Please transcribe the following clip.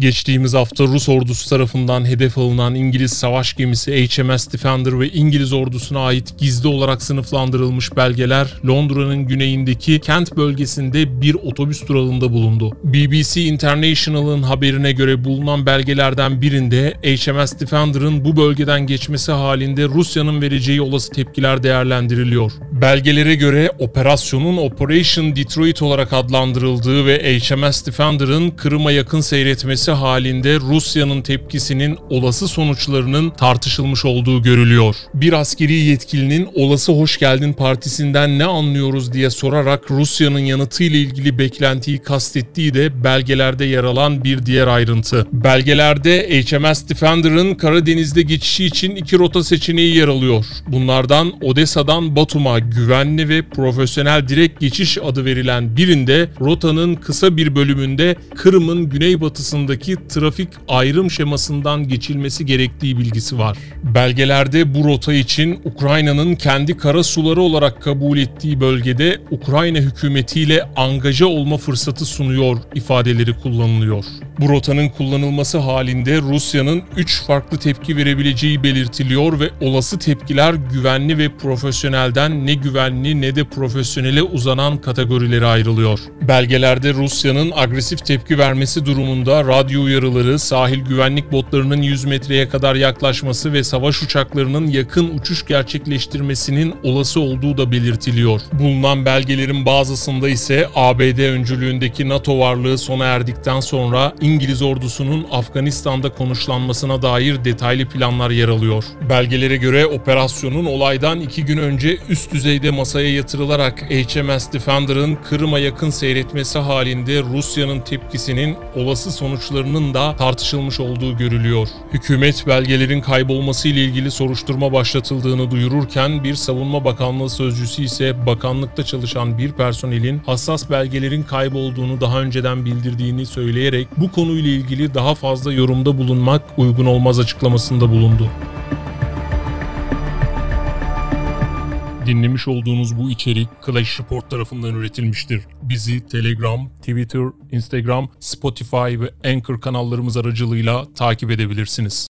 Geçtiğimiz hafta Rus ordusu tarafından hedef alınan İngiliz savaş gemisi HMS Defender ve İngiliz ordusuna ait gizli olarak sınıflandırılmış belgeler Londra'nın güneyindeki Kent bölgesinde bir otobüs durağında bulundu. BBC International'ın haberine göre bulunan belgelerden birinde HMS Defender'ın bu bölgeden geçmesi halinde Rusya'nın vereceği olası tepkiler değerlendiriliyor. Belgelere göre operasyonun Operation Detroit olarak adlandırıldığı ve HMS Defender'ın Kırım'a yakın seyretmesi halinde Rusya'nın tepkisinin olası sonuçlarının tartışılmış olduğu görülüyor. Bir askeri yetkilinin olası hoş geldin partisinden ne anlıyoruz diye sorarak Rusya'nın yanıtıyla ilgili beklentiyi kastettiği de belgelerde yer alan bir diğer ayrıntı. Belgelerde HMS Defender'ın Karadeniz'de geçişi için iki rota seçeneği yer alıyor. Bunlardan Odessa'dan Batum'a güvenli ve profesyonel direkt geçiş adı verilen birinde rotanın kısa bir bölümünde Kırım'ın güneybatısındaki trafik ayrım şemasından geçilmesi gerektiği bilgisi var. Belgelerde bu rota için Ukrayna'nın kendi kara suları olarak kabul ettiği bölgede Ukrayna hükümetiyle angaja olma fırsatı sunuyor ifadeleri kullanılıyor. Bu rotanın kullanılması halinde Rusya'nın 3 farklı tepki verebileceği belirtiliyor ve olası tepkiler güvenli ve profesyonelden ne güvenli ne de profesyonele uzanan kategorilere ayrılıyor. Belgelerde Rusya'nın agresif tepki vermesi durumunda radyo uyarıları, sahil güvenlik botlarının 100 metreye kadar yaklaşması ve savaş uçaklarının yakın uçuş gerçekleştirmesinin olası olduğu da belirtiliyor. Bulunan belgelerin bazısında ise ABD öncülüğündeki NATO varlığı sona erdikten sonra İngiliz ordusunun Afganistan'da konuşlanmasına dair detaylı planlar yer alıyor. Belgelere göre operasyonun olaydan iki gün önce üst düzeyde masaya yatırılarak HMS Defender'ın Kırım'a yakın seyretmesi halinde Rusya'nın tepkisinin olası sonuçlarının da tartışılmış olduğu görülüyor. Hükümet belgelerin kaybolması ile ilgili soruşturma başlatıldığını duyururken bir savunma bakanlığı sözcüsü ise bakanlıkta çalışan bir personelin hassas belgelerin kaybolduğunu daha önceden bildirdiğini söyleyerek bu konuyla ilgili daha fazla yorumda bulunmak uygun olmaz açıklamasında bulundu. Dinlemiş olduğunuz bu içerik Clash Report tarafından üretilmiştir. Bizi Telegram, Twitter, Instagram, Spotify ve Anchor kanallarımız aracılığıyla takip edebilirsiniz.